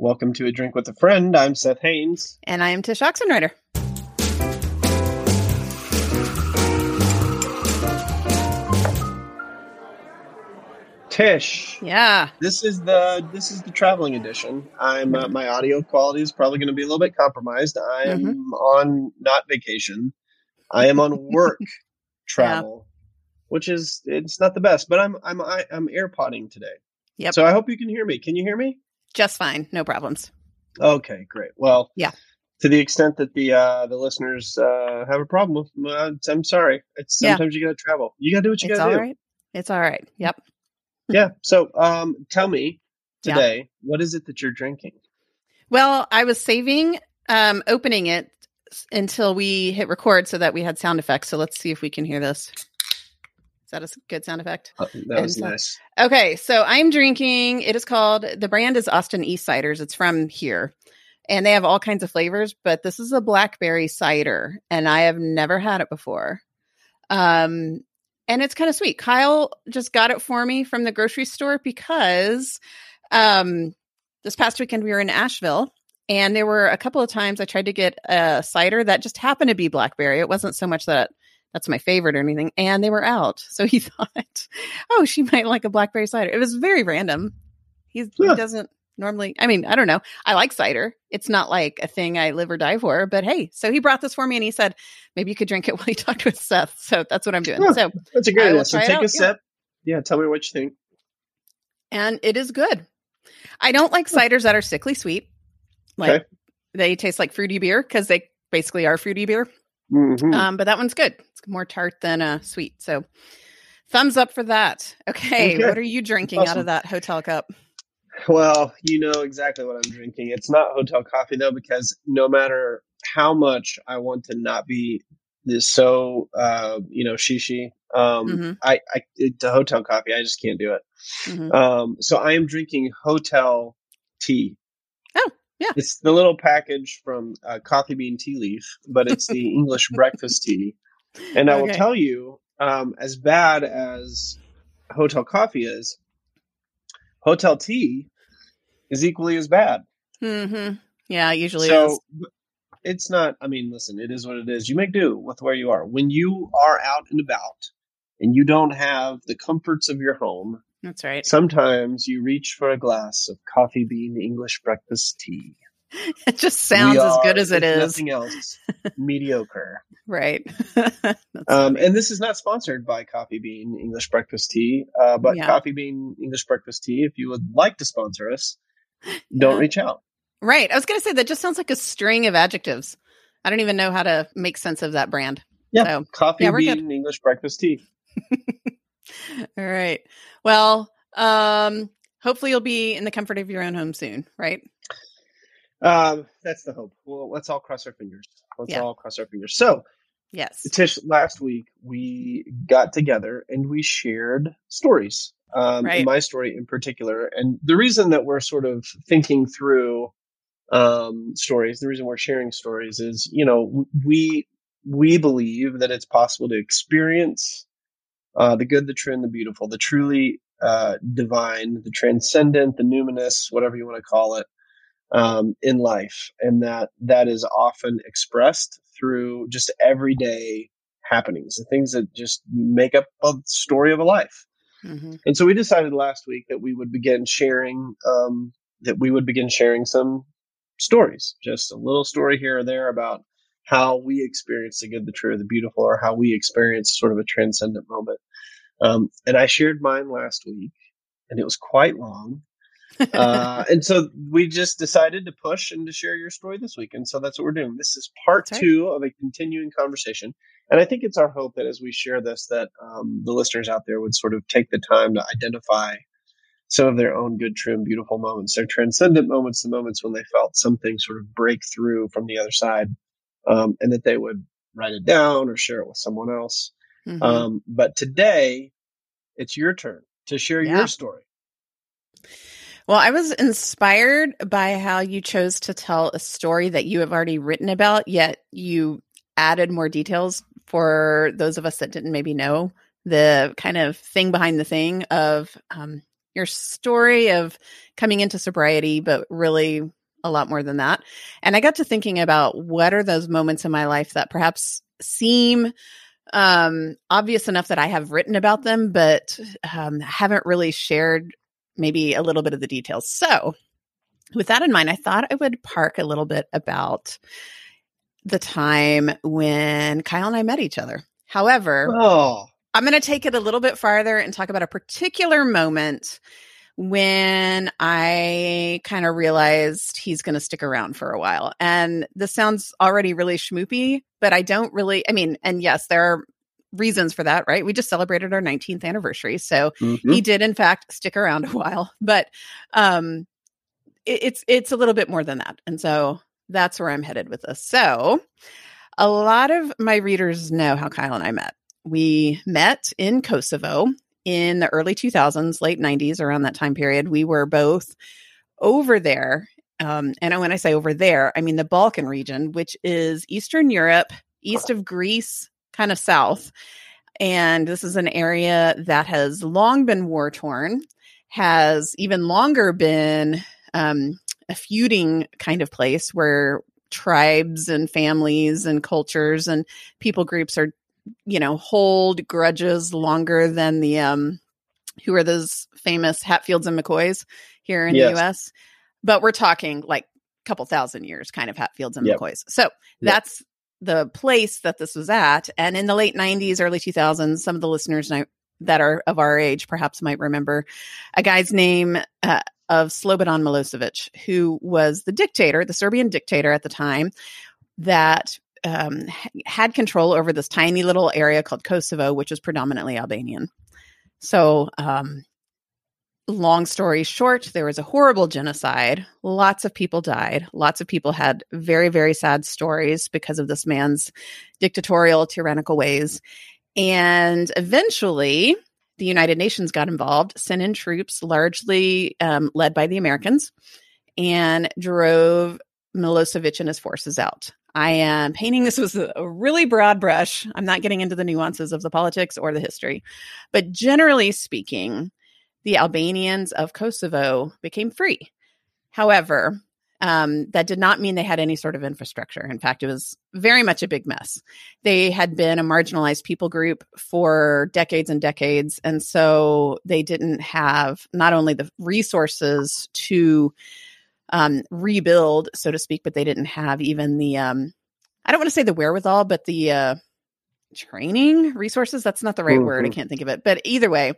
Welcome to A Drink with a Friend. I'm Seth Haynes. And I am Tsh Oxenreider. Tish. Yeah. This is the this is the traveling edition. I'm uh, my audio quality is probably going to be a little bit compromised. I am Mhm. on not vacation. I am on work travel, which is it's not the best, but I'm I'm I, I'm AirPodding today. Yep. So I hope you can hear me. Can you hear me? Just fine. No problems. Okay, great. Well, Yeah. To the extent that the uh, the listeners uh, have a problem with, uh, I'm sorry. It's Yeah. sometimes you got to travel. You got to do what you It's got all to do. right. It's all right. Yep. Yeah. So, um, tell me Yeah. today, what is it that you're drinking? Well, I was saving um opening it until we hit record so that we had sound effects. So let's see if we can hear this. Is that a good sound effect? Uh, that was And, uh, nice. Okay, so I'm drinking. It is called the brand is Austin Eastciders. It's from here, and they have all kinds of flavors. But this is a blackberry cider, and I have never had it before. Um, and it's kind of sweet. Kyle just got it for me from the grocery store because, um, this past weekend we were in Asheville, and there were a couple of times I tried to get a cider that just happened to be blackberry. It wasn't so much that that's my favorite or anything, and they were out. So he thought, oh, she might like a blackberry cider. It was very random. He's, Huh. He doesn't normally, I mean, I don't know. I like cider. It's not like a thing I live or die for, but hey, so he brought this for me and he said, maybe you could drink it while you talked with Seth. So that's what I'm doing. Huh. So, That's a great idea. So take out, a yeah. sip. Yeah. Tell me what you think. and it is good. I don't like ciders that are sickly sweet. Like Okay. they taste like fruity beer because they basically are fruity beer. Mhm. Um, but that one's good. It's more tart than uh, sweet. So thumbs up for that. Okay, Okay. what are you drinking out of that hotel cup? Well, you know exactly what I'm drinking. It's not hotel coffee though, because no matter how much I want to not be this so uh, you know shishi, um, Mhm. I, I the hotel coffee, I just can't do it. Mhm. Um, so I am drinking hotel tea. Yeah. It's the little package from uh, Coffee Bean Tea Leaf, but it's the English breakfast tea. And I will tell you, um, as bad as hotel coffee is, hotel tea is equally as bad. Mm-hmm. Yeah, it usually so is. it's not. I mean, listen, it is what it is. You make do with where you are. When you are out and about, and you don't have the comforts of your home, That's right. sometimes you reach for a glass of coffee bean English breakfast tea. It just sounds as good as it is. Nothing else. mediocre. Right. Um, and this is not sponsored by Coffee Bean English Breakfast Tea, uh, but Yeah. Coffee Bean English Breakfast Tea, if you would like to sponsor us, don't Yeah. reach out. right. I was going to say that just sounds like a string of adjectives. I don't even know how to make sense of that brand. Yeah, So, Coffee yeah, Bean good. English Breakfast Tea. All right. Well, um, hopefully you'll be in the comfort of your own home soon, right? Um, that's the hope. Well, let's all cross our fingers. Let's Yeah. all cross our fingers. So, Yes. Tsh, last week we got together and we shared stories. Um, Right. my story in particular. And the reason that we're sort of thinking through um, stories, the reason we're sharing stories is, you know, we we believe that it's possible to experience uh, the good, the true, and the beautiful, the truly uh, divine, the transcendent, the numinous, whatever you want to call it, um, in life, and that that is often expressed through just everyday happenings, the things that just make up a story of a life. hmm And so we decided last week that we would begin sharing um, that we would begin sharing some stories, just a little story here or there about how we experience the good, the true, the beautiful, or how we experience sort of a transcendent moment. Um, and I shared mine last week, and it was quite long. uh, and so we just decided to push and to share your story this week. And so that's what we're doing. This is part right. two of a continuing conversation. And I think it's our hope that as we share this, that um, the listeners out there would sort of take the time to identify some of their own good, true, and beautiful moments, their transcendent moments, the moments when they felt something sort of break through from the other side, um, and that they would write it down or share it with someone else. Mhm. Um, but today, it's your turn to share Yeah. your story. Well, I was inspired by how you chose to tell a story that you have already written about, yet you added more details for those of us that didn't maybe know the kind of thing behind the thing of um, your story of coming into sobriety, but really a lot more than that. And I got to thinking about what are those moments in my life that perhaps seem um, obvious enough that I have written about them, but um, haven't really shared maybe a little bit of the details. So, with that in mind, I thought I would park a little bit about the time when Kyle and I met each other. However, Oh, I'm going to take it a little bit farther and talk about a particular moment when I kind of realized he's going to stick around for a while. And this sounds already really schmoopy, but I don't really, I mean, and yes, there are reasons for that, right? We just celebrated our 19th anniversary. So mhm. he did in fact stick around a while, but um it, it's it's a little bit more than that. And so that's where I'm headed with this. So a lot of my readers know how Kyle and I met. We met in Kosovo in the early 2000s, late 90s, around that time period. We were both over there. Um, and when I say over there, I mean the Balkan region, which is Eastern Europe, east of Greece, kind of south. And this is an area that has long been war torn, has even longer been um, a feuding kind of place where tribes and families and cultures and people groups are, you know, hold grudges longer than the um, who are those famous Hatfields and McCoys here in Yes. the U.S. But we're talking like a couple thousand years, kind of Hatfields and Yep. McCoys. So that's the place that this was at. And in the late 90s, early 2000s, some of the listeners that are of our age perhaps might remember a guy's name uh, of Slobodan Milosevic, who was the dictator, the Serbian dictator at the time, that um, had control over this tiny little area called Kosovo, which was predominantly Albanian. So, um, long story short, there was a horrible genocide. Lots of people died. Lots of people had very, very sad stories because of this man's dictatorial, tyrannical ways. And eventually, the United Nations got involved, sent in troops, largely um, led by the Americans, and drove Milosevic and his forces out. I am painting this with a, really broad brush. I'm not getting into the nuances of the politics or the history. But generally speaking, the Albanians of Kosovo became free. However, um, that did not mean they had any sort of infrastructure. In fact, it was very much a big mess. They had been a marginalized people group for decades and decades. And so they didn't have not only the resources to um, rebuild, so to speak, but they didn't have even the, um, I don't want to say the wherewithal, but the, uh, training resources. That's not the right word. I Mhm. can't think of it. But either way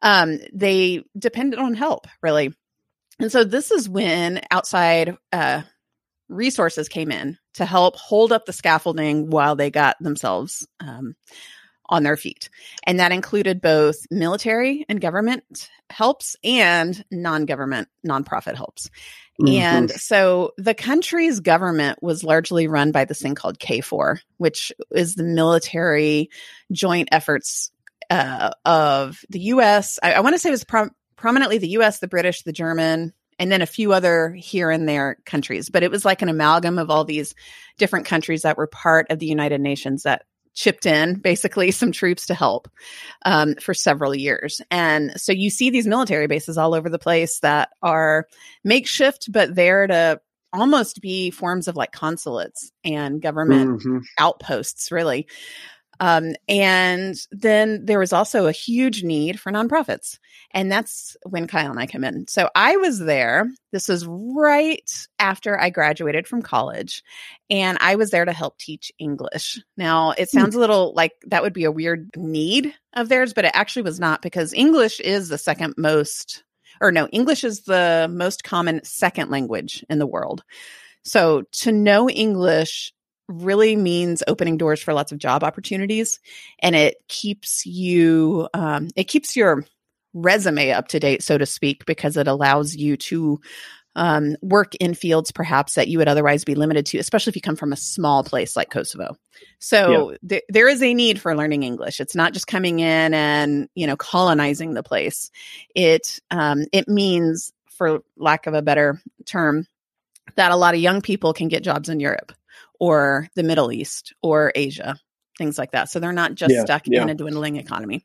um they depended on help really. And so this is when outside uh resources came in to help hold up the scaffolding while they got themselves um on their feet. And that included both military and government helps and non-government nonprofit helps and so the country's government was largely run by this thing called KFOR, which is the military joint efforts uh, of the US. I, I want to say it was prom- prominently the US, the British, the German, and then a few other here and there countries. But it was like an amalgam of all these different countries that were part of the United Nations that chipped in basically some troops to help um, for several years. And so you see these military bases all over the place that are makeshift, but there to almost be forms of like consulates and government Mhm. outposts, really. Um, and then there was also a huge need for nonprofits. And that's when Kyle and I come in. So I was there. This was right after I graduated from college. And I was there to help teach English. Now, it sounds a little like that would be a weird need of theirs, but it actually was not because English is the second most, or no, English is the most common second language in the world. So to know English really means opening doors for lots of job opportunities and it keeps you um, it keeps your resume up to date so to speak because it allows you to um, work in fields perhaps that you would otherwise be limited to especially if you come from a small place like kosovo. So th- there is a need for learning english. It's not just coming in and you know colonizing the place. It um, it means for lack of a better term that a lot of young people can get jobs in europe or the Middle East or Asia, things like that. So they're not just Yeah, stuck yeah. in a dwindling economy.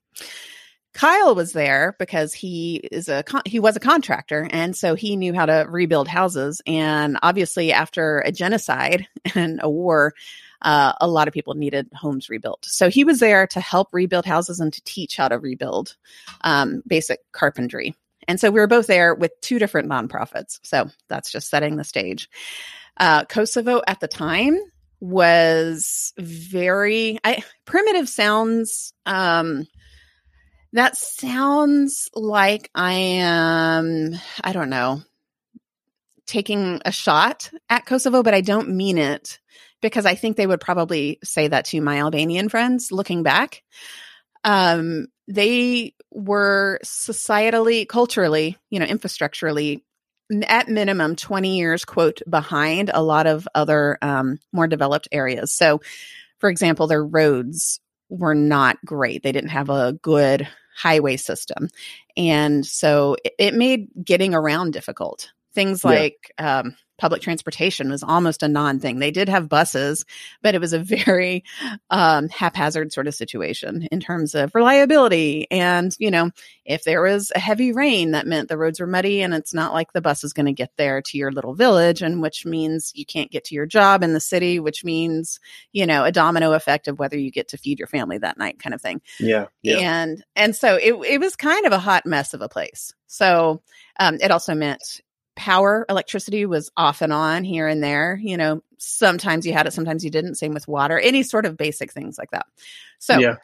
Kyle was there because he is a con- he was a contractor and so he knew how to rebuild houses and obviously after a genocide and a war uh, a lot of people needed homes rebuilt so he was there to help rebuild houses and to teach how to rebuild um, basic carpentry and so we were both there with two different nonprofits so that's just setting the stage uh, kosovo at the time was very I, primitive sounds um, that sounds like I am, I don't know, taking a shot at Kosovo, but I don't mean it because I think they would probably say that to my Albanian friends looking back. Um, they were societally, culturally, you know, infrastructurally at minimum 20 years quote behind a lot of other um, more developed areas so for example their roads were not great they didn't have a good highway system. And so it, it made getting around difficult. Things like yeah. um, public transportation was almost a non thing. They did have buses, but it was a very um, haphazard sort of situation in terms of reliability. And, you know, if there was a heavy rain, that meant the roads were muddy and it's not like the bus is going to get there to your little village, and which means you can't get to your job in the city, which means, you know, a domino effect of whether you get to feed your family that night kind of thing. Yeah. yeah. And, and so it, it was kind of a hot mess of a place. So um, it also meant power electricity was off and on here and there you know sometimes you had it sometimes you didn't same with water any sort of basic things like that. So yeah.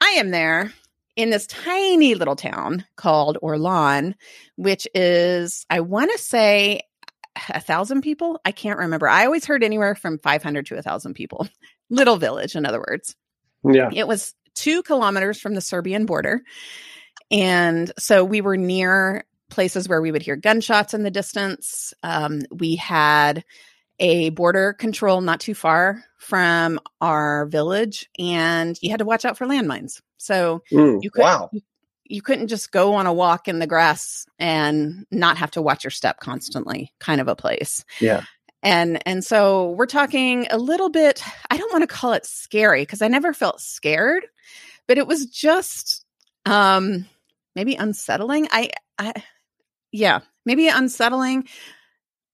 i am there in this tiny little town called orlan which is i want to say a thousand people? I can't remember. I always heard anywhere from 500 to a thousand people. Little village in other words. Yeah. It was two kilometers from the serbian border. And so we were near places where we would hear gunshots in the distance. Um, we had a border control not too far from our village, and you had to watch out for landmines. So mm, you could wow. You, you couldn't just go on a walk in the grass and not have to watch your step constantly kind of a place yeah and and so we're talking a little bit i don't want to call it scary because i never felt scared but it was just um maybe unsettling i i yeah, maybe unsettling.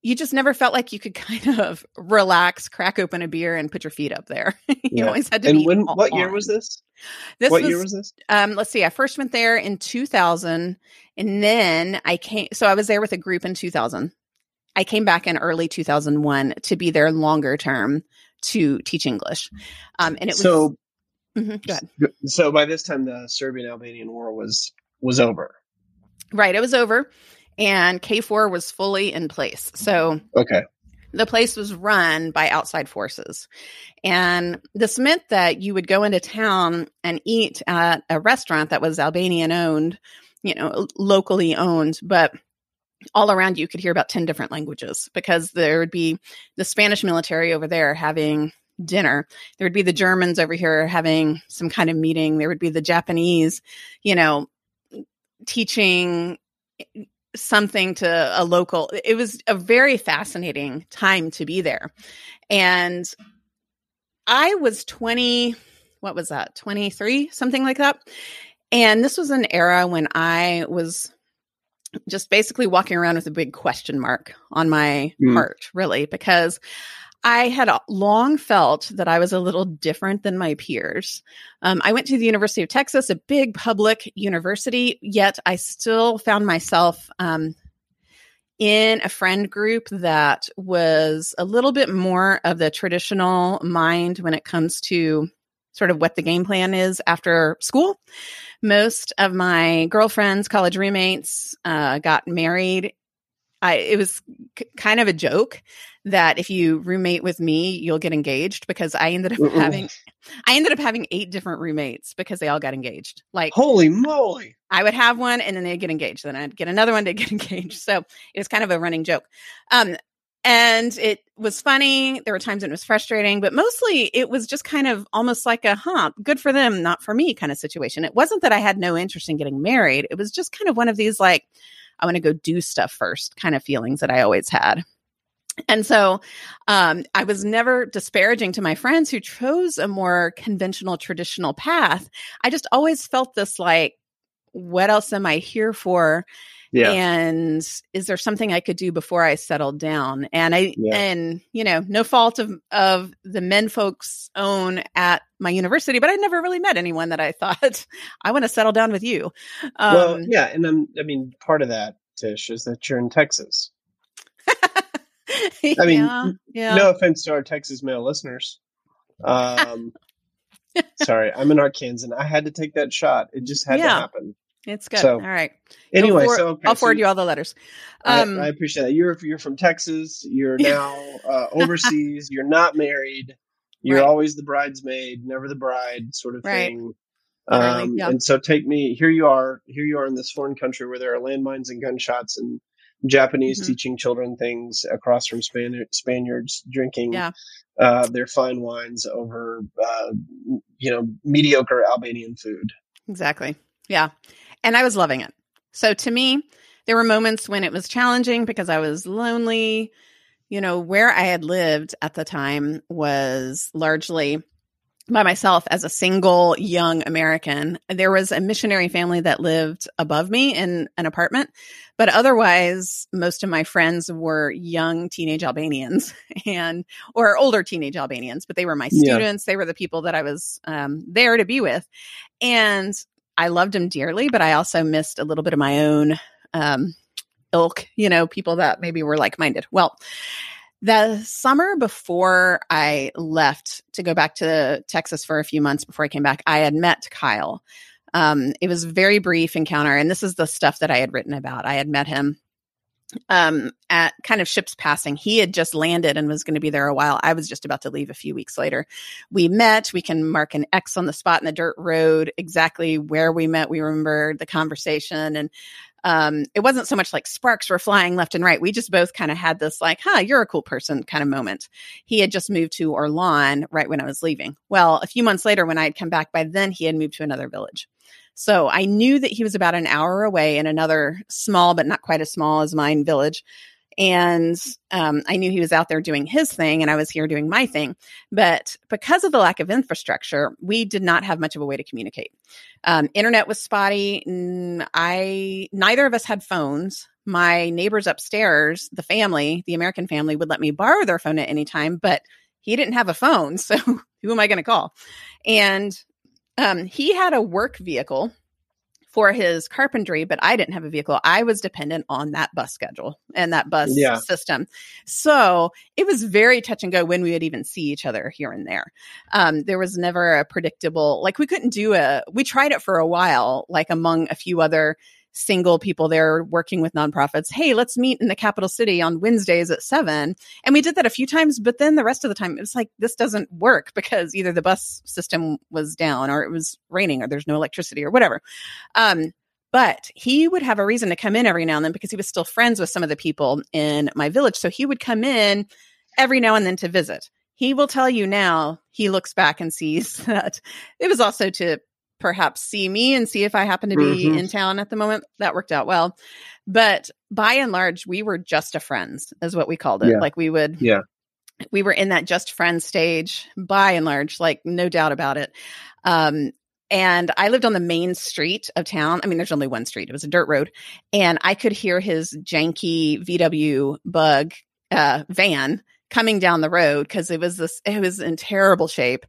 You just never felt like you could kind of relax, crack open a beer, and put your feet up there. you yeah. always had to. And when? What on. year was this? This what was, year was this? Um, let's see. I first went there in 2000, and then I came. So I was there with a group in 2000. I came back in early 2001 to be there longer term to teach English. Um, and it was so. Mm-hmm. So by this time, the Serbian Albanian War was was over. Right, it was over and KFOR was fully in place. So okay. The place was run by outside forces. And this meant that you would go into town and eat at a restaurant that was Albanian owned, you know, locally owned, but all around you could hear about 10 different languages because there would be the Spanish military over there having dinner. There would be the Germans over here having some kind of meeting. There would be the Japanese, you know, teaching something to a local it was a very fascinating time to be there. And i was 20 what was that? 23 something like that. And this was an era when i was just basically walking around with a big question mark on my mm. heart really because I had long felt that I was a little different than my peers. Um, I went to the University of Texas, a big public university, yet I still found myself um, in a friend group that was a little bit more of the traditional mind when it comes to sort of what the game plan is after school. Most of my girlfriends, college roommates, uh, got married. I, it was c- kind of a joke that if you roommate with me, you'll get engaged because I ended up Mm-mm. having I ended up having eight different roommates because they all got engaged. Like holy moly. I would have one and then they'd get engaged. Then I'd get another one to get engaged. So it was kind of a running joke. Um and it was funny. There were times when it was frustrating, but mostly it was just kind of almost like a huh, good for them, not for me kind of situation. It wasn't that I had no interest in getting married. It was just kind of one of these like, I want to go do stuff first kind of feelings that I always had. And so um, I was never disparaging to my friends who chose a more conventional, traditional path. I just always felt this like, what else am I here for? Yeah. And is there something I could do before I settled down? And I Yeah. and you know, no fault of of the men folks own at my university, but I never really met anyone that I thought I want to settle down with you. Um, well, yeah, and I'm, I mean, part of that, Tsh, is that you're in Texas. I mean, yeah, yeah. No offense to our Texas male listeners. Um, sorry, I'm an Arkansan. I had to take that shot. It just had to happen. It's good. so, All right. Anyway, forward- so okay, I'll so forward you all the letters. Um, I, I appreciate that. You're you're from Texas. You're now uh, overseas. You're not married. You're Right. always the bridesmaid, never the bride, sort of Right. thing. Um, yeah. And so, take me. Here you are. Here you are in this foreign country where there are landmines and gunshots and Japanese Mhm. teaching children things across from Span- Spaniards drinking Yeah. uh, their fine wines over, uh, you know, mediocre Albanian food. Exactly. Yeah. And I was loving it. So to me, there were moments when it was challenging because I was lonely. You know, where I had lived at the time was largely by myself as a single young American. There was a missionary family that lived above me in an apartment, but otherwise, most of my friends were young teenage Albanians and or older teenage Albanians, but they were my Yeah. students. They were the people that I was um, there to be with, and I loved them dearly. But I also missed a little bit of my own um, ilk, you know, people that maybe were like minded. Well, the summer before I left to go back to Texas for a few months before I came back, I had met Kyle. Um, it was a very brief encounter, and this is the stuff that I had written about. I had met him um, at kind of ships passing. He had just landed and was going to be there a while. I was just about to leave a few weeks later. We met. We can mark an X on the spot in the dirt road, exactly where we met. We remember the conversation and um, it wasn't so much like sparks were flying left and right. We just both kind of had this like, huh, you're a cool person kind of moment. He had just moved to Orlan right when I was leaving. Well, a few months later, when I had come back, by then he had moved to another village. So I knew that he was about an hour away in another small, but not quite as small as mine village. And um, I knew he was out there doing his thing and I was here doing my thing. But because of the lack of infrastructure, we did not have much of a way to communicate. Um, internet was spotty. I, neither of us had phones. My neighbors upstairs, the family, the American family, would let me borrow their phone at any time, but he didn't have a phone. So who am I going to call? And um, he had a work vehicle for his carpentry, but I didn't have a vehicle. I was dependent on that bus schedule and that bus Yeah. system. So it was very touch and go when we would even see each other here and there. Um, there was never a predictable, like we couldn't do a, we tried it for a while, like among a few other single people there working with nonprofits. Hey, let's meet in the capital city on Wednesdays at seven. And we did that a few times, but then the rest of the time it was like, this doesn't work because either the bus system was down or it was raining or there's no electricity or whatever. Um, but he would have a reason to come in every now and then because he was still friends with some of the people in my village. So he would come in every now and then to visit. He will tell you now, he looks back and sees that it was also to perhaps see me and see if I happen to be Mhm. in town at the moment. That worked out well. But by and large, we were just a friends, is what we called it. Yeah. Like we would, Yeah. we were in that just friends stage by and large, like no doubt about it. Um, and I lived on the main street of town. I mean, there's only one street. It was a dirt road, and I could hear his janky VW bug uh, van coming down the road because it was this. It was in terrible shape.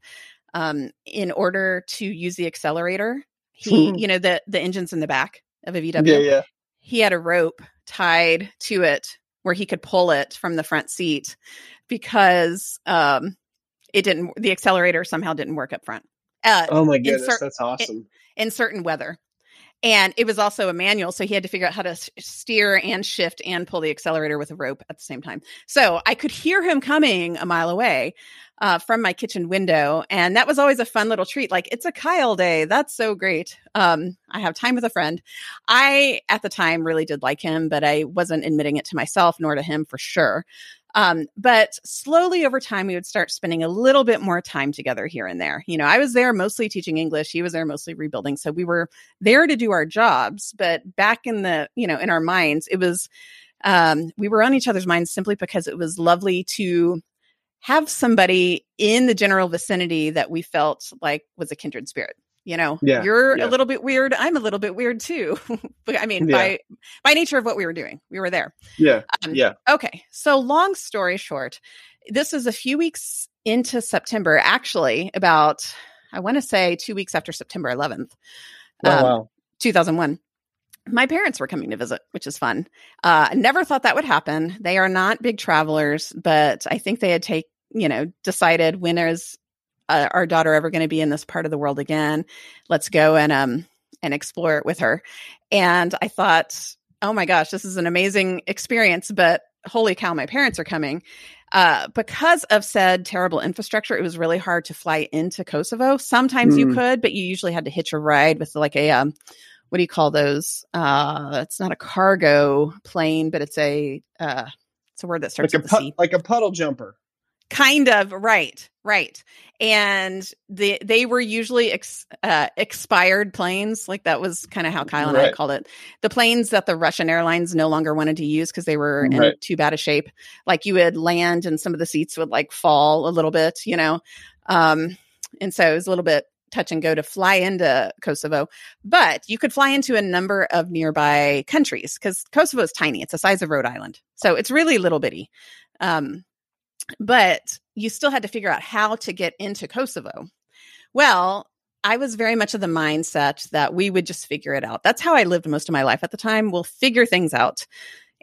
Um, in order to use the accelerator, he, you know, the the engine's in the back of a VW Yeah, yeah. he had a rope tied to it where he could pull it from the front seat because um it didn't the accelerator somehow didn't work up front uh Oh my goodness, cer- that's awesome. in certain weather and it was also a manual so he had to figure out how to s- steer and shift and pull the accelerator with a rope at the same time so i could hear him coming a mile away uh, from my kitchen window and that was always a fun little treat like it's a kyle day that's so great um, i have time with a friend i at the time really did like him but i wasn't admitting it to myself nor to him for sure um, but slowly over time, we would start spending a little bit more time together here and there. You know, I was there mostly teaching English. He was there mostly rebuilding. So we were there to do our jobs. But back in the, you know, in our minds, it was, um, we were on each other's minds simply because it was lovely to have somebody in the general vicinity that we felt like was a kindred spirit. You know, Yeah, you're yeah. a little bit weird. I'm a little bit weird too. but I mean, Yeah. by by nature of what we were doing, we were there. Yeah. Um, Yeah. Okay. So, long story short, this is a few weeks into September, actually, about, I want to say two weeks after September 11th, Oh, um, wow. 2001. My parents were coming to visit, which is fun. Uh, I never thought that would happen. They are not big travelers, but I think they had take, you know, decided when is uh, our daughter ever going to be in this part of the world again? Let's go and um and explore it with her. And I thought, oh my gosh, this is an amazing experience, but holy cow, my parents are coming. Uh, because of said terrible infrastructure, it was really hard to fly into Kosovo. Sometimes you Mm. could, but you usually had to hitch a ride with like a um, what do you call those? Uh, it's not a cargo plane, but it's a uh, it's a word that starts Like a with a C like a puddle jumper. Kind of right right and the they were usually ex, uh, expired planes like that was kind of how kyle and i called it. The planes that the russian airlines no longer wanted to use because they were in Right. too bad a shape. Like you would land and some of the seats would like fall a little bit you know um and so it was a little bit touch and go to fly into kosovo but you could fly into a number of nearby countries because kosovo is tiny it's the size of rhode island so it's really little bitty um but you still had to figure out how to get into Kosovo. Well, I was very much of the mindset that we would just figure it out. That's how I lived most of my life at the time. We'll figure things out.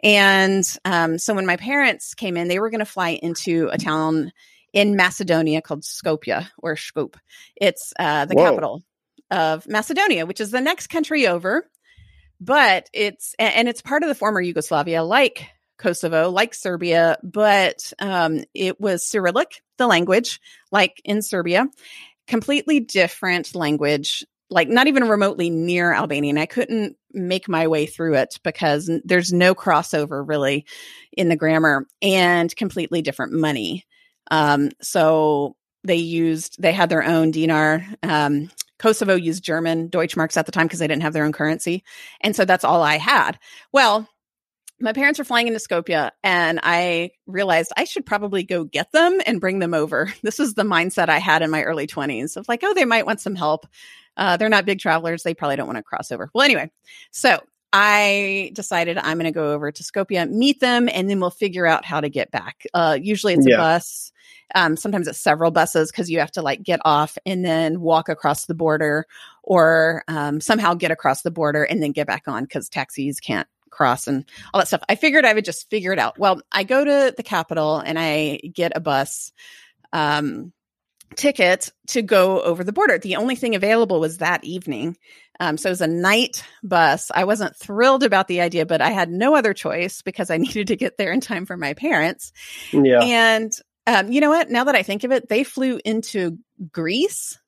And um, so when my parents came in, they were going to fly into a town in Macedonia called Skopje or Skop. It's uh, the Whoa. capital of Macedonia, which is the next country over. But it's and it's part of the former Yugoslavia, like Kosovo, like Serbia, but um, it was Cyrillic, the language, like in Serbia, completely different language, like not even remotely near Albanian. I couldn't make my way through it because there's no crossover really in the grammar and completely different money. Um, so they used, they had their own dinar. Um, Kosovo used German Deutschmarks at the time because they didn't have their own currency. And so that's all I had. Well, my parents were flying into Skopje and I realized I should probably go get them and bring them over. This is the mindset I had in my early 20s of like, oh, they might want some help. Uh, they're not big travelers. They probably don't want to cross over. Well, anyway, so I decided I'm going to go over to Skopje, meet them, and then we'll figure out how to get back. Uh, usually it's Yeah. a bus. Um, sometimes it's several buses because you have to like get off and then walk across the border or um, somehow get across the border and then get back on because taxis can't cross and all that stuff. I figured I would just figure it out. Well, I go to the Capitol and I get a bus um, ticket to go over the border. The only thing available was that evening. Um, so it was a night bus. I wasn't thrilled about the idea, but I had no other choice because I needed to get there in time for my parents. Yeah. And um, you know what? Now that I think of it, they flew into Greece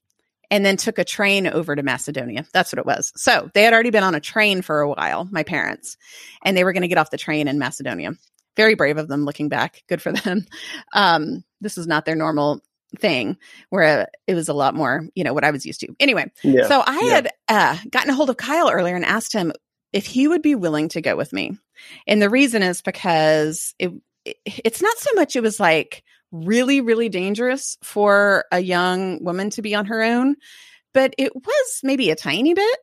and then took a train over to Macedonia. That's what it was. So they had already been on a train for a while, my parents, and they were going to get off the train in Macedonia. Very brave of them looking back. Good for them. Um, this is not their normal thing where it was a lot more, you know, what I was used to. Anyway, yeah. so I Yeah. had uh, gotten a hold of Kyle earlier and asked him if he would be willing to go with me. And the reason is because it, it it's not so much it was like really really dangerous for a young woman to be on her own, but it was maybe a tiny bit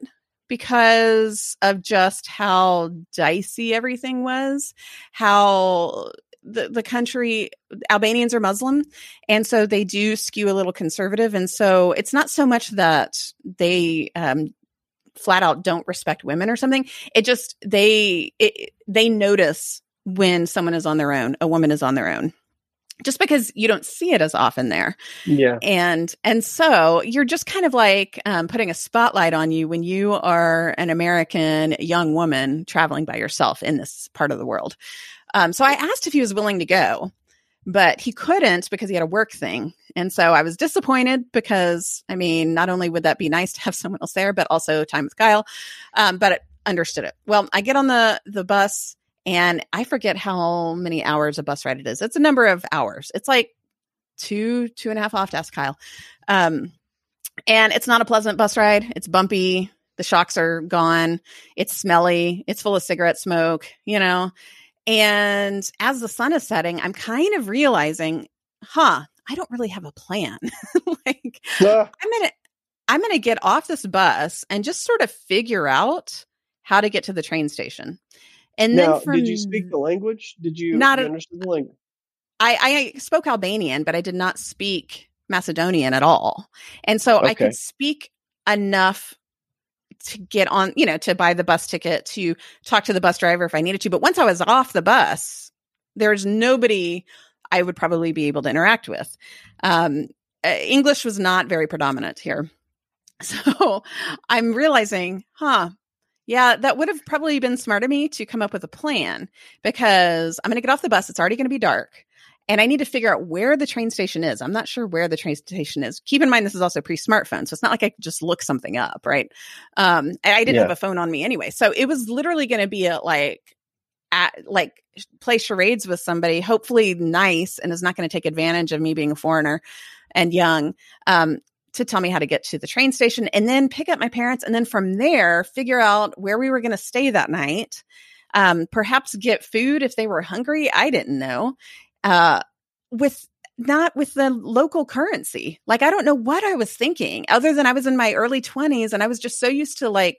because of just how dicey everything was, how the, the country Albanians are Muslim and so they do skew a little conservative and so it's not so much that they um flat out don't respect women or something. It just they it, they notice when someone is on their own a woman is on their own just because you don't see it as often there. Yeah. and and so you're just kind of like um, putting a spotlight on you when you are an american young woman traveling by yourself in this part of the world. Um, so i asked if he was willing to go but he couldn't because he had a work thing. And so i was disappointed because i mean not only would that be nice to have someone else there but also time with kyle um, but it understood it. Well i get on the the bus and i forget how many hours a bus ride it is. It's a number of hours. It's like two two and a half off to ask kyle. Um and it's not a pleasant bus ride. It's bumpy. The shocks are gone. It's smelly. It's full of cigarette smoke you know? And as the sun is setting i'm kind of realizing huh i don't really have a plan. Like Ah, i'm gonna I'm to get off this bus and just sort of figure out how to get to the train station. And now, then from did you speak the language? Did you Not you understand the language? I, I spoke Albanian, but I did not speak Macedonian at all. And so I could speak enough to get on, you know, to buy the bus ticket, to talk to the bus driver if I needed to. But once I was off the bus, there's nobody I would probably be able to interact with. Um, uh, English was not very predominant here. So I'm realizing, huh, yeah, that would have probably been smart of me to come up with a plan because I'm going to get off the bus. It's already going to be dark. And I need to figure out where the train station is. I'm not sure where the train station is. Keep in mind, this is also pre smartphone. So it's not like I could just look something up, right? Um, I didn't Yeah. have a phone on me anyway. So it was literally going to be a like, at, like play charades with somebody, hopefully nice, and is not going to take advantage of me being a foreigner and young. Um, to tell me how to get to the train station and then pick up my parents and then from there figure out where we were going to stay that night um, perhaps get food if they were hungry i didn't know uh, with not with the local currency. Like i don't know what i was thinking other than i was in my early 20s and i was just so used to like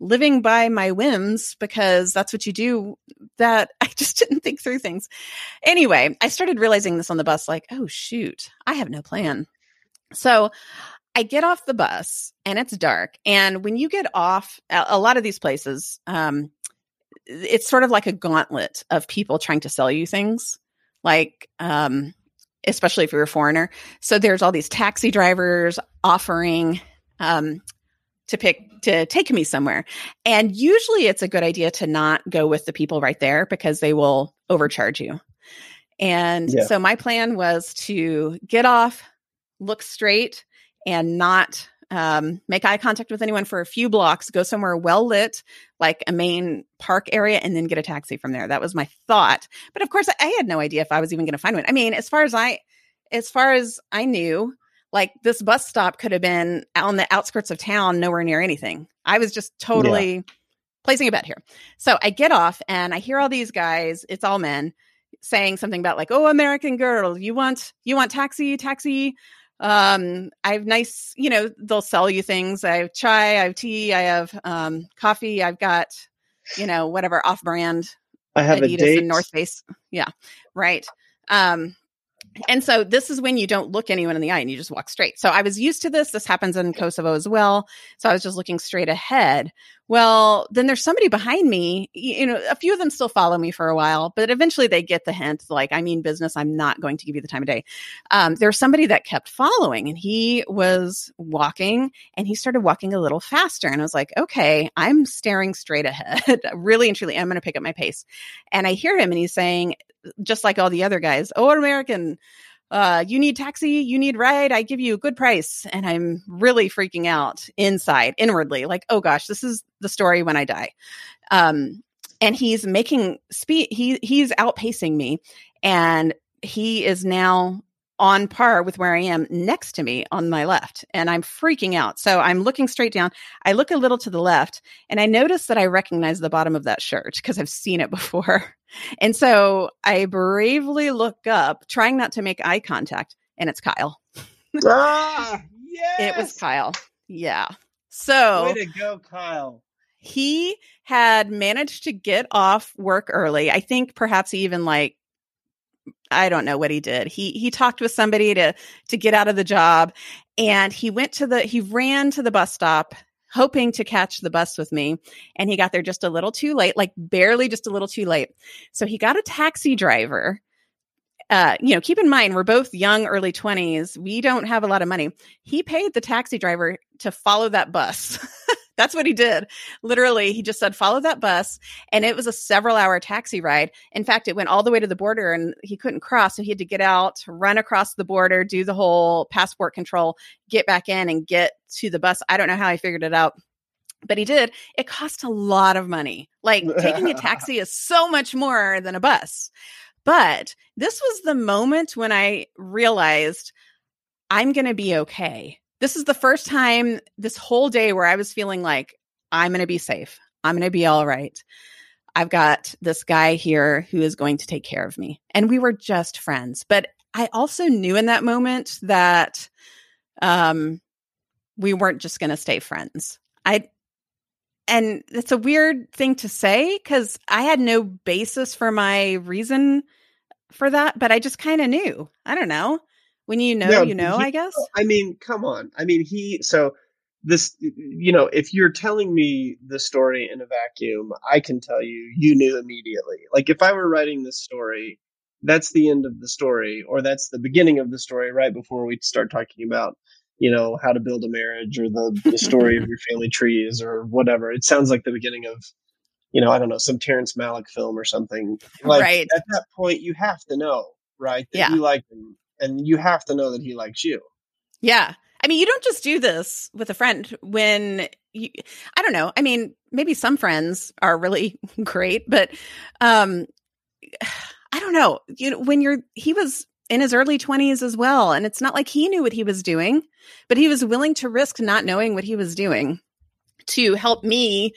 living by my whims because that's what you do that i just didn't think through things. Anyway i started realizing this on the bus like oh shoot i have no plan so I get off the bus and it's dark. And when you get off a, lot of these places, um, it's sort of like a gauntlet of people trying to sell you things, like, um, especially if you're a foreigner. So there's all these taxi drivers offering um, to pick to take me somewhere. And usually it's a good idea to not go with the people right there because they will overcharge you. And Yeah. so my plan was to get off, look straight, and not um, make eye contact with anyone for a few blocks, go somewhere well lit, like a main park area, and then get a taxi from there. That was my thought. But of course, I, I had no idea if I was even going to find one. I mean, as far as I, as far as I knew, like this bus stop could have been on the outskirts of town, nowhere near anything. I was just totally placing a bet here. So I get off and I hear all these guys, it's all men, saying something about like, "Oh, American girl, you want you want taxi, taxi." Um, I have nice, you know, they'll sell you things. I have chai, I have tea, I have um coffee, I've got, you know, whatever off-brand I have a Adidas date. and North Face. Yeah, right. Um, and so this is when you don't look anyone in the eye and you just walk straight. So I was used to this. This happens in Kosovo as well. So I was just looking straight ahead. Well, then there's somebody behind me. You know, a few of them still follow me for a while, but eventually they get the hint. Like, I mean business. I'm not going to give you the time of day. Um, there was somebody that kept following, and he was walking, and he started walking a little faster. And I was like, okay, I'm staring straight ahead. really and truly, I'm going to pick up my pace. And I hear him, and he's saying, just like all the other guys, oh, American, uh, you need taxi, you need ride, I give you a good price. And I'm really freaking out inside, inwardly, like, oh gosh, this is the story when I die. Um, and he's making speed, he he's outpacing me, and he is now on par with where I am next to me on my left. And I'm freaking out. So I'm looking straight down. I look a little to the left and I notice that I recognize the bottom of that shirt because I've seen it before. And so I bravely look up, trying not to make eye contact, and it's Kyle. ah, yes. It was Kyle. Yeah. So Way to go, Kyle. he had managed to get off work early. I think perhaps he even like I don't know what he did. He he talked with somebody to to get out of the job and he went to the he ran to the bus stop hoping to catch the bus with me and he got there just a little too late, like barely just a little too late. So he got a taxi driver. Uh, you know, keep in mind we're both young, early 20s. We don't have a lot of money. He paid the taxi driver to follow that bus. That's what he did. Literally, he just said, follow that bus. And it was a several hour taxi ride. In fact, it went all the way to the border and he couldn't cross. So he had to get out, run across the border, do the whole passport control, get back in and get to the bus. I don't know how he figured it out. But he did. It cost a lot of money. Like taking a taxi is so much more than a bus. But this was the moment when I realized I'm going to be okay. This is the first time this whole day where I was feeling like I'm going to be safe. I'm going to be all right. I've got this guy here who is going to take care of me. And we were just friends. But I also knew in that moment that um we weren't just going to stay friends. I and it's a weird thing to say cuz I had no basis for my reason for that, but I just kind of knew. I don't know. When you know, you know, he, I guess. I mean, come on. I mean, he so this you know if you're telling me the story in a vacuum i can tell you you knew immediately like if i were writing this story that's the end of the story or that's the beginning of the story right before we start talking about you know how to build a marriage or the, the story of your family trees or whatever it sounds like the beginning of you know i don't know some terrence malick film or something like right. at that point you have to know right that yeah. you like him and you have to know that he likes you yeah I mean, you don't just do this with a friend when you, I don't know. I mean, maybe some friends are really great, but um I don't know. You know, when you're he was in his early 20s as well, and it's not like he knew what he was doing, but he was willing to risk not knowing what he was doing to help me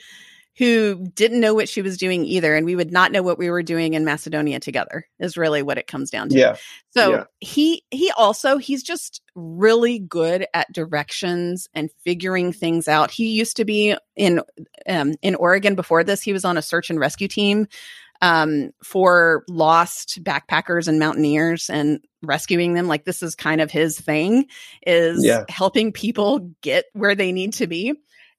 who didn't know what she was doing either and we would not know what we were doing in Macedonia together is really what it comes down to. Yeah. So yeah. he he also he's just really good at directions and figuring things out. He used to be in um, in Oregon before this. He was on a search and rescue team um, for lost backpackers and mountaineers and rescuing them. Like this is kind of his thing is yeah. helping people get where they need to be.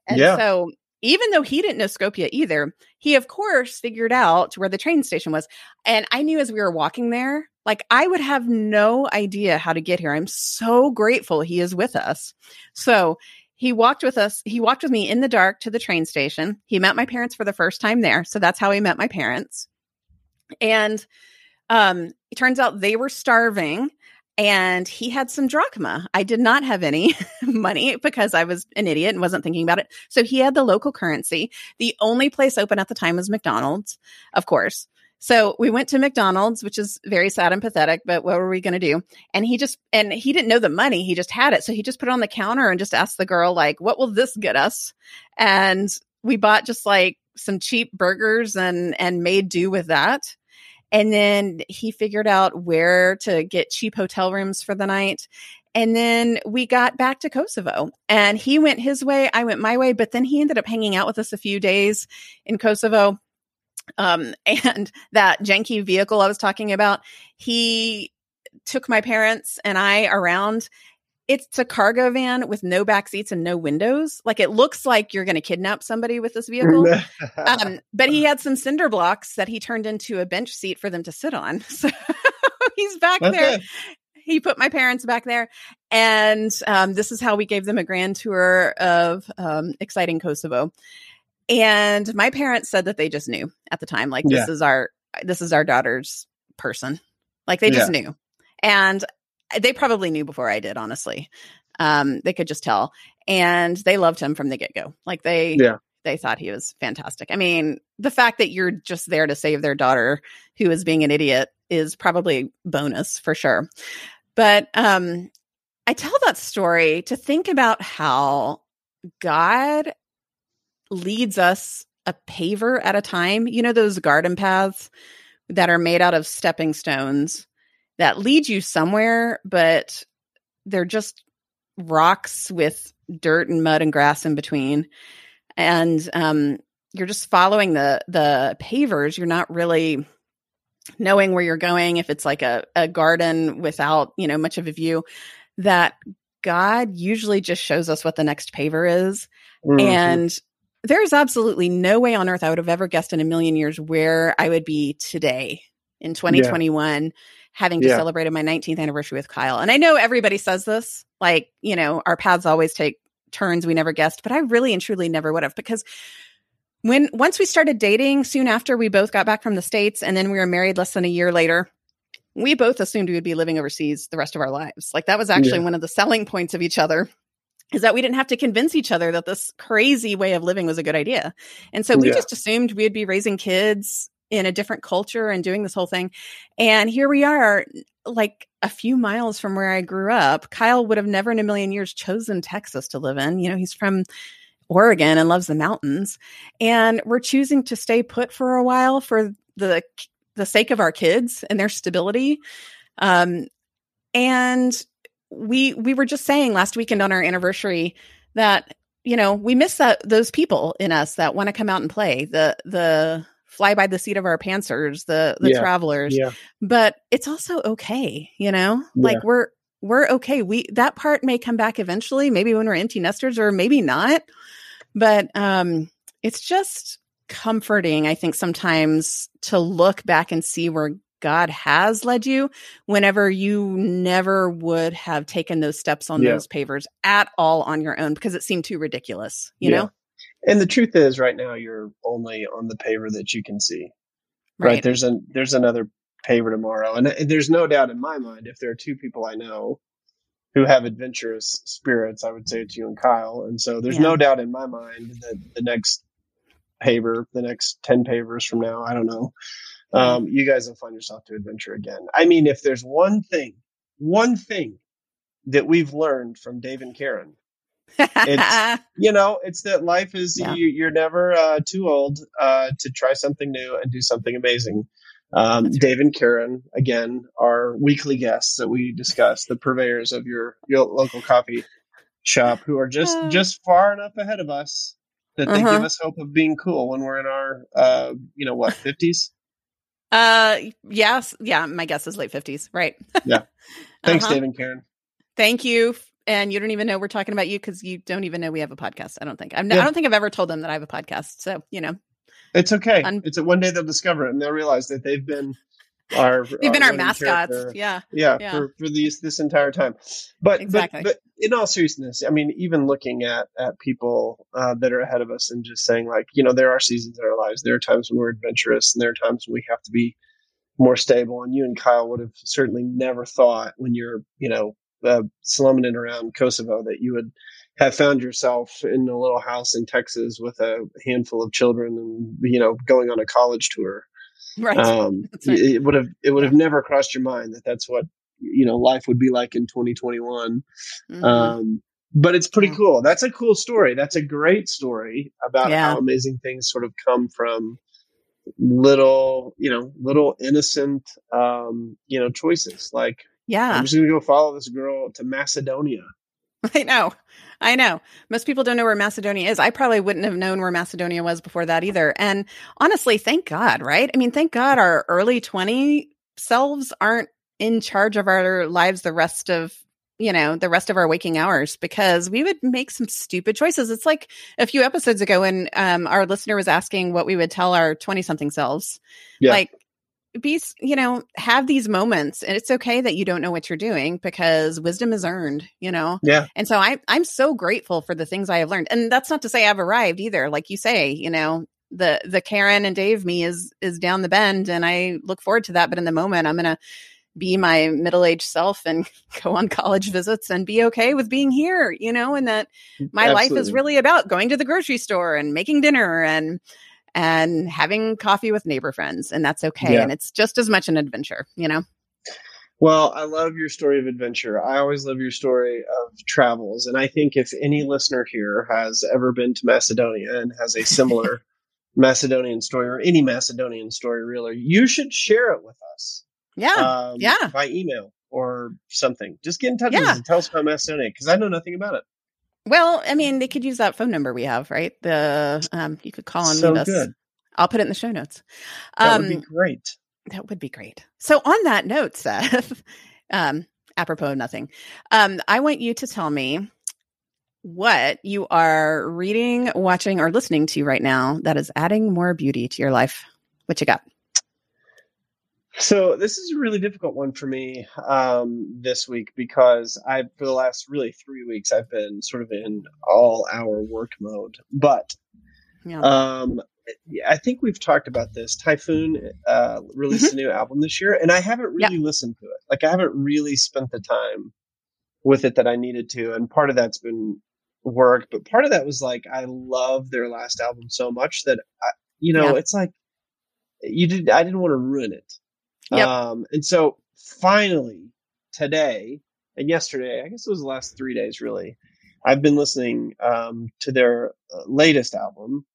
And Yeah. so even though he didn't know Skopje either, he of course figured out where the train station was. And I knew as we were walking there, like I would have no idea how to get here. I'm so grateful he is with us. So he walked with us. He walked with me in the dark to the train station. He met my parents for the first time there. So that's how he met my parents. And um, it turns out they were starving and he had some drachma. I did not have any money because I was an idiot and wasn't thinking about it. So he had the local currency. The only place open at the time was McDonald's, of course. So we went to McDonald's, which is very sad and pathetic, but what were we going to do? And he just, and he didn't know the money. He just had it. So he just put it on the counter and just asked the girl, like, what will this get us? And we bought just like some cheap burgers and, and made do with that. And then he figured out where to get cheap hotel rooms for the night. And then we got back to Kosovo and he went his way. I went my way, but then he ended up hanging out with us a few days in Kosovo. Um, and that janky vehicle I was talking about, he took my parents and I around. It's a cargo van with no back seats and no windows. Like it looks like you're going to kidnap somebody with this vehicle. um, but he had some cinder blocks that he turned into a bench seat for them to sit on. So he's back That's there. it. He put my parents back there. And um, this is how we gave them a grand tour of um, exciting Kosovo. And my parents said that they just knew at the time, like this is our this is our daughter's person. Like they just knew. And they probably knew before I did, honestly. Um, they could just tell. And they loved him from the get-go. Like they Yeah. they thought he was fantastic. I mean, the fact that you're just there to save their daughter who is being an idiot is probably bonus for sure. But um I tell that story to think about how God leads us a paver at a time. You know those garden paths that are made out of stepping stones that lead you somewhere, but they're just rocks with dirt and mud and grass in between. And um, you're just following the the pavers. You're not really knowing where you're going. If it's like a, a garden without, you know, much of a view, that God usually just shows us what the next paver is. Mhm. And there's absolutely no way on earth I would have ever guessed in a million years where I would be today in 2021, having just Yeah. celebrated my 19th anniversary with Kyle. And I know everybody says this, like, you know, our paths always take turns we never guessed, but I really and truly never would have because when once we started dating, soon after we both got back from the States and then we were married less than a year later, we both assumed we would be living overseas the rest of our lives. Like that was actually Yeah. one of the selling points of each other is that we didn't have to convince each other that this crazy way of living was a good idea. And so we Yeah. just assumed we'd be raising kids in a different culture and doing this whole thing. And here we are, like a few miles from where I grew up. Kyle would have never in a million years chosen Texas to live in. You know, he's from Oregon and loves the mountains. And we're choosing to stay put for a while for the the sake of our kids and their stability. Um, and we we were just saying last weekend on our anniversary that you know we miss that those people in us that want to come out and play the the fly by the seat of our pantsers the the Yeah. travelers Yeah. but it's also okay you know Yeah. like we're we're okay we that part may come back eventually maybe when we're empty nesters or maybe not but um it's just comforting i think sometimes to look back and see where god has led you whenever you never would have taken those steps on Yeah. those pavers at all on your own because it seemed too ridiculous you Yeah. know And the truth is, right now you're only on the paver that you can see. Right. There's an there's another paver tomorrow, and there's no doubt in my mind if there are two people I know who have adventurous spirits, I would say it's you and Kyle. And so there's Yeah. no doubt in my mind that the next paver, the next ten pavers from now, I don't know, um, you guys will find yourself to adventure again. I mean, if there's one thing, one thing that we've learned from Dave and Karen, it's- you know, it's that life is Yeah. you, you're never uh, too old uh, to try something new and do something amazing. Um, right. Dave and Karen, again, are weekly guests that we discuss, the purveyors of your, your local coffee shop, who are just Uh. just far enough ahead of us that they Uh-huh. give us hope of being cool when we're in our, uh, you know, what fifties. uh yes yeah my guess is late 50s right Yeah. Thanks, Uh-huh. Dave and Karen. Thank you. And you don't even know we're talking about you because you don't even know we have a podcast. I don't think. I'm, I Yeah. don't think I've ever told them that I have a podcast. So you know, It's okay. Un- it's a, one day they'll discover it and they'll realize that they've been our they've been our mascots. Yeah. yeah, Yeah. for for these this entire time but Exactly. but but in all seriousness i mean even looking at at people uh, that are ahead of us and just saying like you know there are seasons in our lives there are times when we're adventurous and there are times when we have to be more stable and you and kyle would have certainly never thought when you're you know uh, slumming around kosovo that you would have found yourself in a little house in texas with a handful of children and you know going on a college tour Right. um, right. it would have it would have never crossed your mind that that's what you know life would be like in 2021 Mhm. um, but it's pretty Yeah. cool that's a cool story that's a great story about Yeah. how amazing things sort of come from little you know little innocent um, you know choices like yeah. i'm just gonna go follow this girl to macedonia I know. I know. Most people don't know where Macedonia is. I probably wouldn't have known where Macedonia was before that either. And honestly, thank God, right? I mean, thank God our early 20 selves aren't in charge of our lives the rest of, you know, the rest of our waking hours because we would make some stupid choices. It's like a few episodes ago when um, our listener was asking what we would tell our 20 something selves. Yeah. Like, be you know have these moments and it's okay that you don't know what you're doing because wisdom is earned you know yeah and so I, I'm so grateful for the things I have learned. And that's not to say I've arrived either. Like you say, you know, the the Karen and Dave me is is down the bend, and I look forward to that. But in the moment, I'm gonna be my middle aged self and go on college visits and be okay with being here. You know, and that my life is really about going to the grocery store and making dinner and and having coffee with neighbor friends, and that's okay. Yeah. And it's just as much an adventure. You know. Well, I love your story of adventure. I always love your story of travels. And I think if any listener here has ever been to Macedonia and has a similar Macedonian story or any Macedonian story, really, you should share it with us. Yeah. Um, yeah. By email or something. Just get in touch with us and tell us about Macedonia because I know nothing about it. Well, I mean, they could use that phone number we have, right? The um, you could call and so leave us. good. I'll put it in the show notes. That Um, would be great. that would be great. So, on that note, Seth, um, apropos of nothing, um, I want you to tell me what you are reading, watching, or listening to right now that is adding more beauty to your life. What you got? So this is a really difficult one for me um, this week because I, for the last really three weeks, I've been sort of in all hour work mode. But Yeah. um, I think we've talked about this. Typhoon uh, released a new album this year, and I haven't really listened to it. Like I haven't really spent the time with it that I needed to, and part of that's been work, but part of that was like I love their last album so much that I, you know, Yeah. it's like you did. I didn't want to ruin it. Yep. Um, and so finally today and yesterday, I guess it was the last three days really, I've been listening um, to their uh, latest album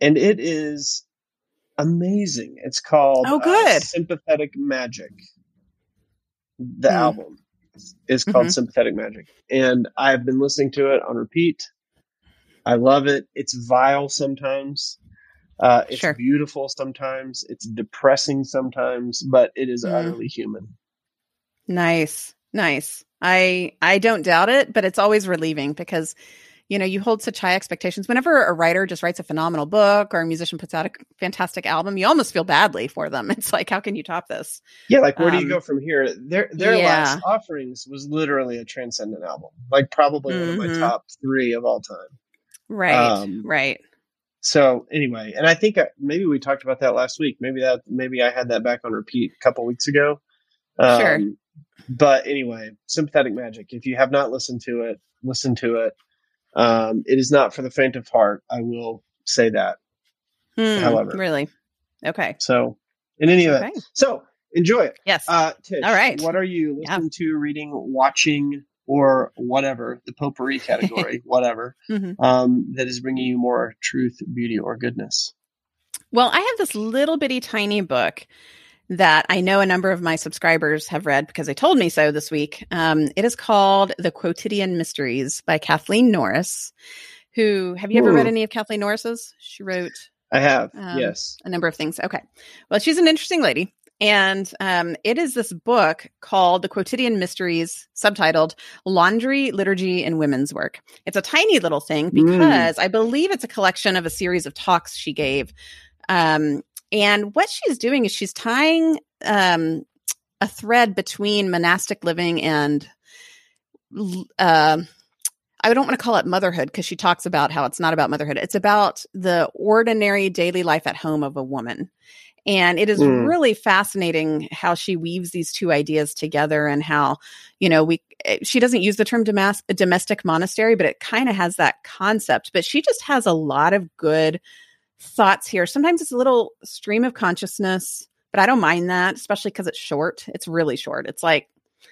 and it is amazing. It's called Oh, uh, good. Sympathetic Magic. The Hmm. album is called Mhm. Sympathetic Magic. And I've been listening to it on repeat. I love it. It's vile sometimes. Uh, it's Sure. beautiful sometimes. It's depressing sometimes, but it is Mm. utterly human. Nice. Nice. I I don't doubt it, but it's always relieving because you know, you hold such high expectations. Whenever a writer just writes a phenomenal book or a musician puts out a fantastic album, you almost feel badly for them. It's like, how can you top this? Yeah, like where do you Um, go from here? Their their yeah. last offerings was literally a transcendent album, like probably one of my Mhm. top three of all time. Right. Um, right. So anyway, and I think uh, maybe we talked about that last week. Maybe that maybe I had that back on repeat a couple weeks ago. Um, Sure. But anyway, sympathetic magic. If you have not listened to it, listen to it. Um, it is not for the faint of heart. I will say that. Hmm, however. really? Okay. So, in any event, Okay. so enjoy it. Yes. Uh, Tsh, All right. What are you Yeah. listening to, reading, watching, or whatever the potpourri category, whatever Mhm. um, that is bringing you more truth, beauty, or goodness? Well, I have this little bitty tiny book that I know a number of my subscribers have read because they told me so this week. Um, it is called The Quotidian Mysteries by Kathleen Norris. Who have you ever Hmm. read any of Kathleen Norris's? She wrote I have. Um, yes. a number of things. Okay. Well, she's an interesting lady. And um, it is this book called The Quotidian Mysteries, subtitled Laundry, Liturgy, and Women's Work. It's a tiny little thing Mm. because I believe it's a collection of a series of talks she gave. Um, and what she's doing is she's tying um, a thread between monastic living and um I don't want to call it motherhood because she talks about how it's not about motherhood. It's about the ordinary daily life at home of a woman. And it is Mm. really fascinating how she weaves these two ideas together and how, you know, we, eh, she doesn't use the term domas- domestic monastery, but it kind of has that concept. But she just has a lot of good thoughts here. Sometimes it's a little stream of consciousness, but I don't mind that, especially because it's short. It's really short. It's like,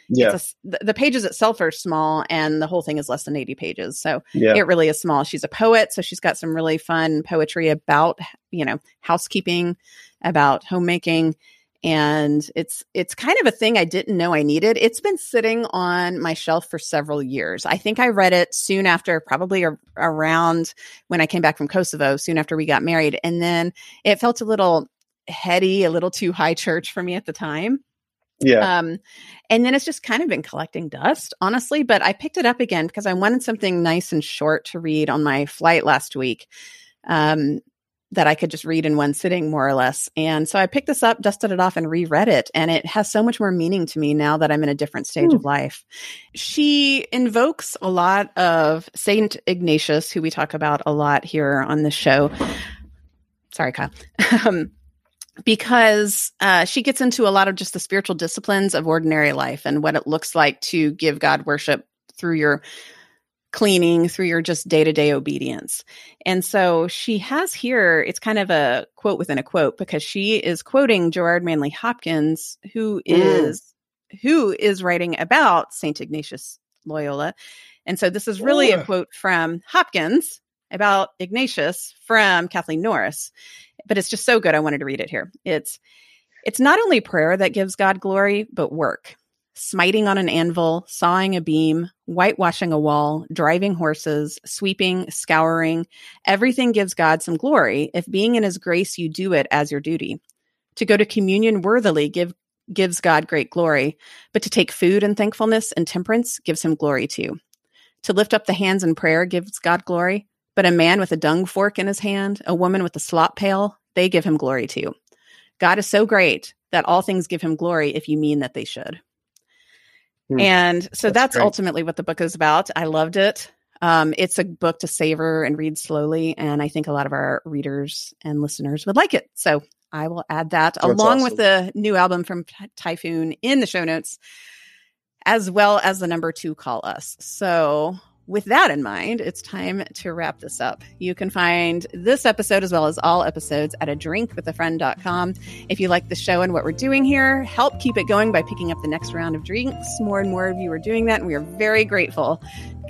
Yeah. a, the, the pages itself are small and the whole thing is less than 80 pages. So yeah. it really is small. She's a poet, so she's got some really fun poetry about, you know, housekeeping, about homemaking, and it's it's kind of a thing I didn't know I needed. It's been sitting on my shelf for several years. I think I read it soon after, probably a, around when I came back from Kosovo, soon after we got married, and then it felt a little heady, a little too high church for me at the time. Yeah. Um, and then it's just kind of been collecting dust, honestly. But I picked it up again because I wanted something nice and short to read on my flight last week. Um, that I could just read in one sitting, more or less. And so I picked this up, dusted it off, and reread it. And it has so much more meaning to me now that I'm in a different stage of life. She invokes a lot of Saint Ignatius, who we talk about a lot here on the show. Sorry, Kyle. um, because uh, she gets into a lot of just the spiritual disciplines of ordinary life and what it looks like to give God worship through your cleaning, through your just day to day obedience. And so she has here, it's kind of a quote within a quote because she is quoting Gerard Manley Hopkins, who is who is writing about Saint Ignatius Loyola. And so this is really a quote from Hopkins about Ignatius from Kathleen Norris but it's just so good I wanted to read it here. It's it's not only prayer that gives God glory, but work. Smiting on an anvil, sawing a beam, whitewashing a wall, driving horses, sweeping, scouring, everything gives God some glory if being in his grace you do it as your duty. To go to communion worthily give gives God great glory, but to take food in thankfulness and temperance gives him glory too. To lift up the hands in prayer gives God glory, but a man with a dung fork in his hand, a woman with a slop pail, they give him glory too. God is so great that all things give him glory if you mean that they should. Hmm. And so That's that's, ultimately what the book is about. I loved it. Um, it's a book to savor and read slowly, and I think a lot of our readers and listeners would like it. So I will add that That's along with the new album from Typhoon in the show notes, as well as the number two call us. So with that in mind, it's time to wrap this up. You can find this episode as well as all episodes at a drinkwithafriend.com. If you like the show and what we're doing here, help keep it going by picking up the next round of drinks. More and more of you are doing that, and we are very grateful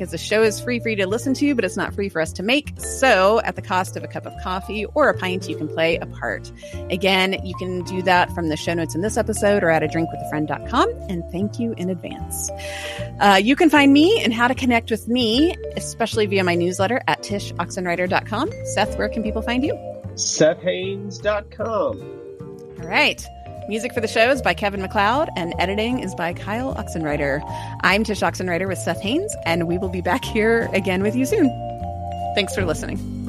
because the show is free for you to listen to, but it's not free for us to make. So, at the cost of a cup of coffee or a pint, you can play a part. Again, you can do that from the show notes in this episode or at a drinkwithafriend.com. And thank you in advance. Uh, you can find me and how to connect with me, especially via my newsletter at tshoxenreider.com. Seth, where can people find you? SethHaines.com. All right. Music for the show is by Kevin MacLeod, and editing is by Kyle Oxenreider. I'm Tsh Oxenreider with Seth Haines, and we will be back here again with you soon. Thanks for listening.